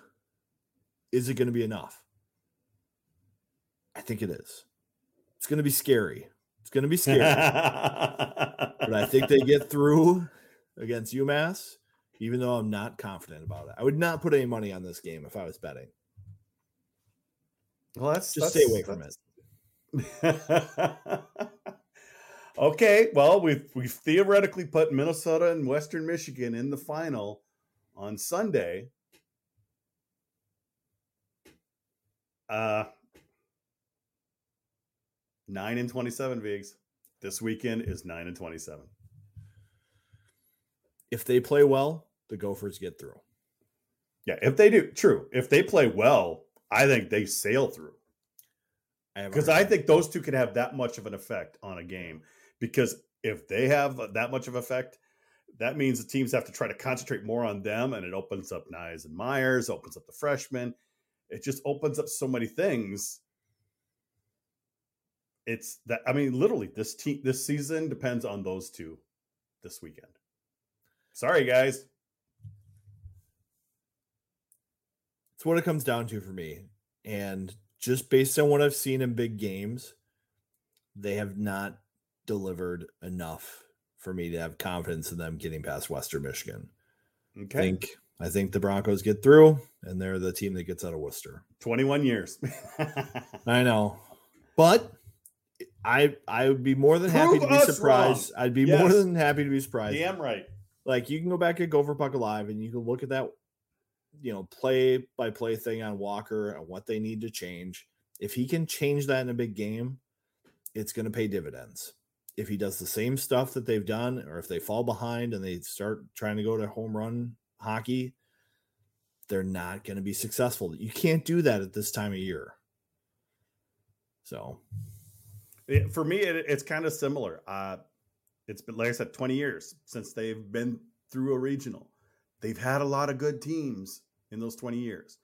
Is it going to be enough? I think it is. It's going to be scary. It's going to be scary. but I think they get through against UMass, even though I'm not confident about it. I would not put any money on this game if I was betting. well, that's Just that's- stay away from it. okay, well, we've we've theoretically put Minnesota and Western Michigan in the final on Sunday. Uh nine and twenty-seven, Vigs. This weekend is nine and twenty-seven. If they play well, the Gophers get through. Yeah, if they do, true. If they play well, I think they sail through. I because hard I think those two can have that much of an effect on a game. Because if they have that much of effect, that means the teams have to try to concentrate more on them, and it opens up Knies and Meyers, opens up the freshmen. It just opens up so many things. It's that I mean, literally, this team this season depends on those two this weekend. Sorry, guys. it's what it comes down to for me. And just based on what I've seen in big games, they have not delivered enough for me to have confidence in them getting past Western Michigan. I Okay, think I think the Broncos get through, and they're the team that gets out of Worcester. twenty-one years. I know, but I I would be more than happy to be surprised. I'd be more than happy to be surprised. Damn right. Like you can go back at Gopher Puck Live and you can look at that, you know, play by play thing on Walker and what they need to change. If he can change that in a big game, it's going to pay dividends. If he does the same stuff that they've done, or if they fall behind and they start trying to go to home run hockey, they're not going to be successful. You can't do that at this time of year. So It- for me, it, it's kind of similar. Uh, it's been, like I said, 20 years since they've been through a regional. They've had a lot of good teams in those 20 years.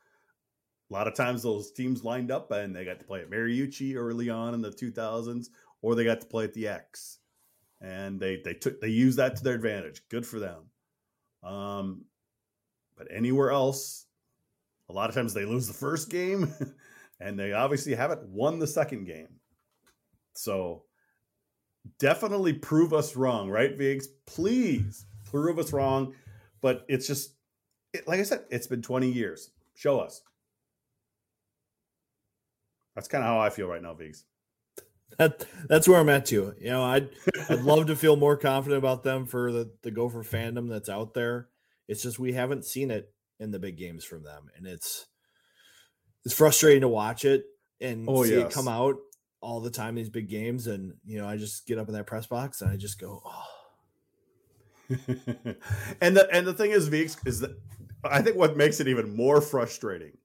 A lot of times those teams lined up and they got to play at Mariucci early on in the 2000s, or they got to play at the X. And they they took they used that to their advantage. Good for them. Um, but anywhere else, a lot of times they lose the first game, and they obviously haven't won the second game. So definitely prove us wrong, right, Vigs? Please prove us wrong. But it's just, it, like I said, it's been 20 years. Show us. That's kind of how I feel right now, Vigs. that that's where I'm at too. You know, I'd I'd love to feel more confident about them for the the Gopher fandom that's out there. It's just we haven't seen it in the big games from them, and it's it's frustrating to watch it and Oh, see it come out all the time these big games. And you know, I just get up in that press box and I just go, oh, and the and the thing is, Vigs, is that I think what makes it even more frustrating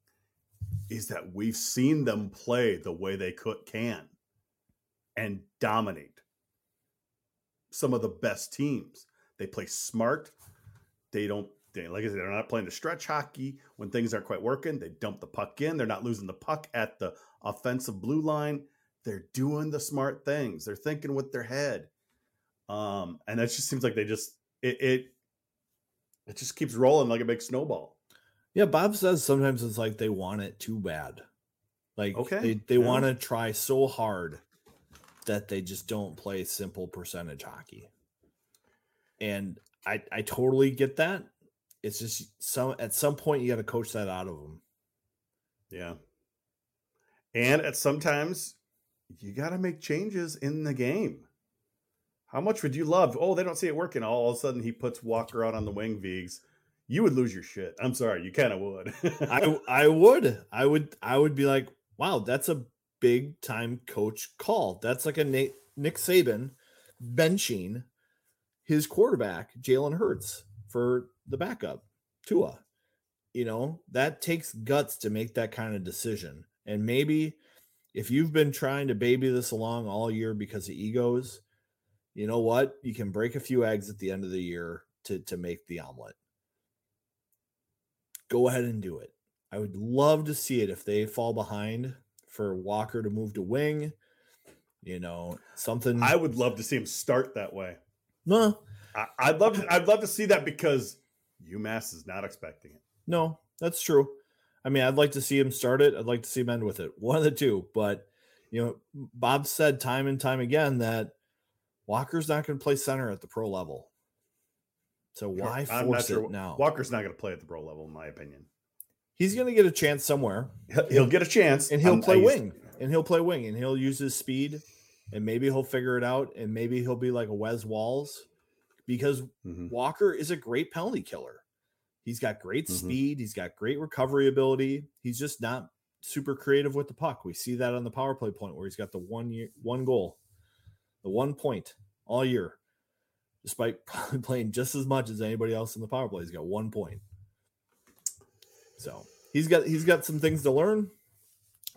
is that we've seen them play the way they could can and dominate some of the best teams. They play smart. They don't they like I said, they're not playing the stretch hockey when things aren't quite working. They dump the puck in. They're not losing the puck at the offensive blue line. They're doing the smart things. They're thinking with their head. Um, and that just seems like they just it it it just keeps rolling like a big snowball. yeah. Bob says sometimes it's like they want it too bad. Like Okay, they they yeah. want to try so hard that they just don't play simple percentage hockey. And I I totally get that. It's just some at some point you got to coach that out of them. Yeah. And at sometimes you got to make changes in the game. How much would you love? Oh, they don't see it working. All of a sudden, he puts Walker out on the wing, Vigs. You would lose your shit. I'm sorry, you kind of would. I I would I would I would be like, wow, that's a big time coach call. That's like a Nick, Nick Saban benching his quarterback Jalen Hurts for the backup Tua. You know that takes guts to make that kind of decision. And maybe if you've been trying to baby this along all year because of egos, you know what? You can break a few eggs at the end of the year to to make the omelet. Go ahead and do it. I would love to see it if they fall behind for Walker to move to wing. You know, something I would love to see him start that way. no, I, I'd love to, I'd love to see that because UMass is not expecting it. no, that's true. I mean, I'd like to see him start it. I'd like to see him end with it. One of the two. But you know, Bob said time and time again that Walker's not going to play center at the pro level. So why I'm force sure- it now? Walker's not going to play at the pro level, in my opinion. He's going to get a chance somewhere, He'll, get a chance, and he'll I'm- play wing, and he'll play wing, and he'll use his speed, and maybe he'll figure it out, and maybe he'll be like a Wes Walz, because Mhm. Walker is a great penalty killer. He's got great Mhm. speed. He's got great recovery ability. He's just not super creative with the puck. We see that on the power play point where he's got the one year, one goal, the one point all year, despite probably playing just as much as anybody else in the power play. He's got one point. So he's got he's got some things to learn,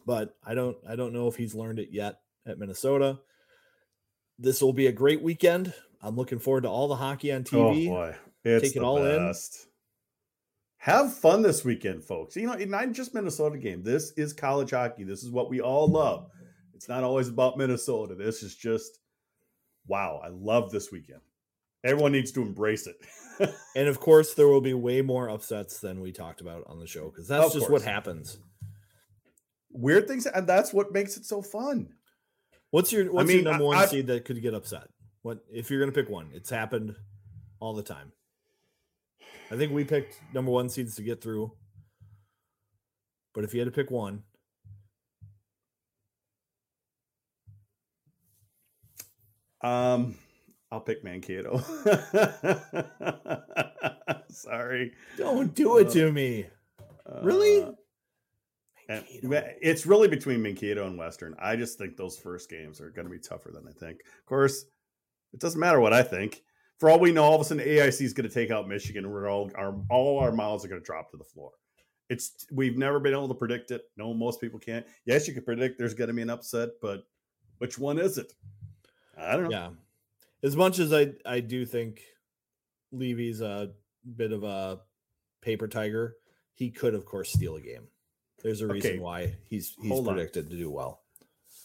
but I don't I don't know if he's learned it yet at Minnesota. This will be a great weekend. I'm looking forward to all the hockey on TV. Oh boy, it's Take it all in. Have fun this weekend, folks. You know, not just Minnesota game. This is college hockey. This is what we all love. It's not always about Minnesota. This is just wow. I love this weekend. Everyone needs to embrace it. And of course, there will be way more upsets than we talked about on the show because that's Of just course. what happens. Weird things, and that's what makes it so fun. What's your what's mean, your number I- one I- seed that could get upset? What if you're going to pick one? It's happened all the time. I think we picked number one seeds to get through. But if you had to pick one, Um, I'll pick Mankato. Sorry. don't do it Uh, to me. Really? Uh, Mankato. it's really between Mankato and Western. I just think those first games are going to be tougher than I think. Of course, it doesn't matter what I think. For all we know, all of a sudden AIC is going to take out Michigan. and We're all our all our mouths are going to drop to the floor. It's we've never been able to predict it. No, most people can't. Yes, you can predict there's going to be an upset, but which one is it? I don't know. Yeah. As much as I I do think Levi's a bit of a paper tiger, he could of course steal a game. There's a reason Okay. why he's he's Hold on. predicted to do well.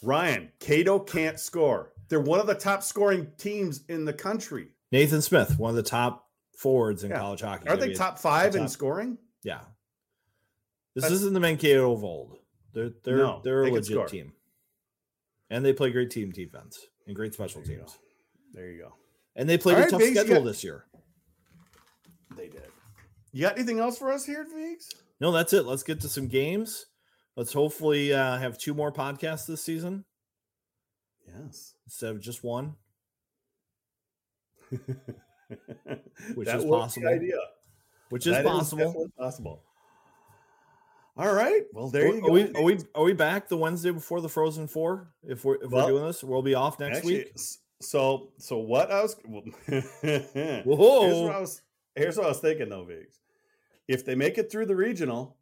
Ryan, Cato can't score. They're one of the top scoring teams in the country. Nathan Smith, one of the top forwards in Yeah. college hockey. Are they top five in scoring? Yeah. This That's- isn't the Mankato of old. They're they're No, they're a can legit team. And they play great team defense and great special There teams. There you go. And they played All a right, tough schedule got- this year. They did. You got anything else for us here at Vigs? No, that's it. Let's get to some games. Let's hopefully uh, have two more podcasts this season Yes. instead of just one. Which is is possible. Idea. Which is That possible. definitely possible. All right. Well, there are, you are go. we are we are we back the Wednesday before the Frozen Four? If we're if Well, we're doing this, we'll be off next Actually, week. So, so what I was. Well, here's what I was. Here's what I was thinking, though, Vigs. If they make it through the regional,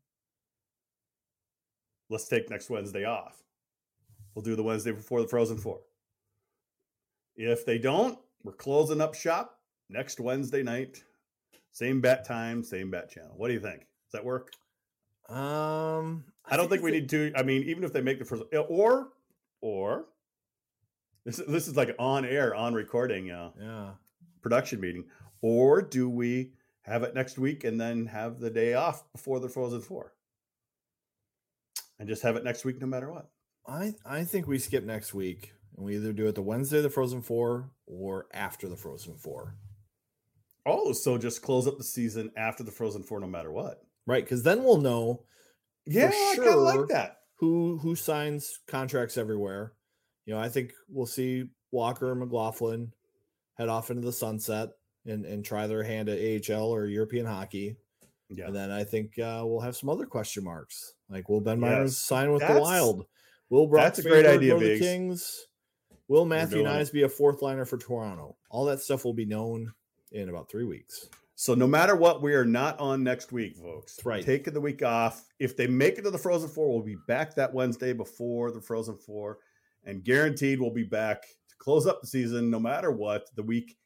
let's take next Wednesday off. We'll do the Wednesday before the Frozen Four. If they don't, we're closing up shop next Wednesday night. Same bat time, same bat channel. What do you think? Does that work? Um, I don't think if we need to. I mean, even if they make the first, or or this is this is like on air, on recording, uh, Yeah, production meeting, or do we have it next week and then have the day off before the Frozen Four, and just have it next week no matter what? I I think we skip next week and we either do it the Wednesday of the Frozen Four or after the Frozen Four. Oh, so just close up the season after the Frozen Four, no matter what. Right, because then we'll know Yeah, I kind of like that. who who signs contracts everywhere. You know, I think we'll see Walker and McLaughlin head off into the sunset and and try their hand at AHL or European hockey. Yeah, And then I think uh, we'll have some other question marks. Like, will Ben Meyers Yes. sign with the Wild? Will Brock that's a great idea, go Kings? Will Matthew doing it. Knies be a fourth liner for Toronto? All that stuff will be known in about three weeks. So no matter what, we are not on next week, folks. That's right. Taking the week off. If they make it to the Frozen Four, we'll be back that Wednesday before the Frozen Four, and guaranteed we'll be back to close up the season, no matter what, the week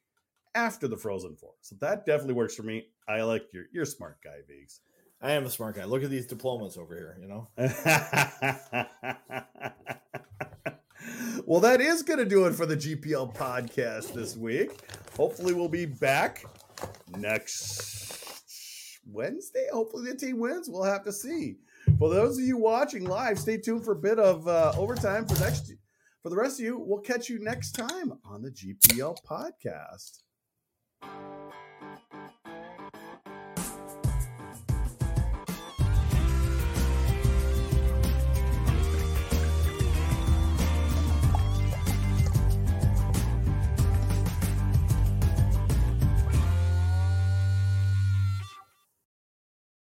after the Frozen Four. So that definitely works for me. I like your you're smart guy, Vigs. I am a smart guy. Look at these diplomas over here, you know? well, that is going to do it for the GPL podcast this week. Hopefully, we'll be back next Wednesday. Hopefully, the team wins. We'll have to see. For those of you watching live, stay tuned for a bit of uh, overtime for next. For the rest of you, we'll catch you next time on the GPL podcast.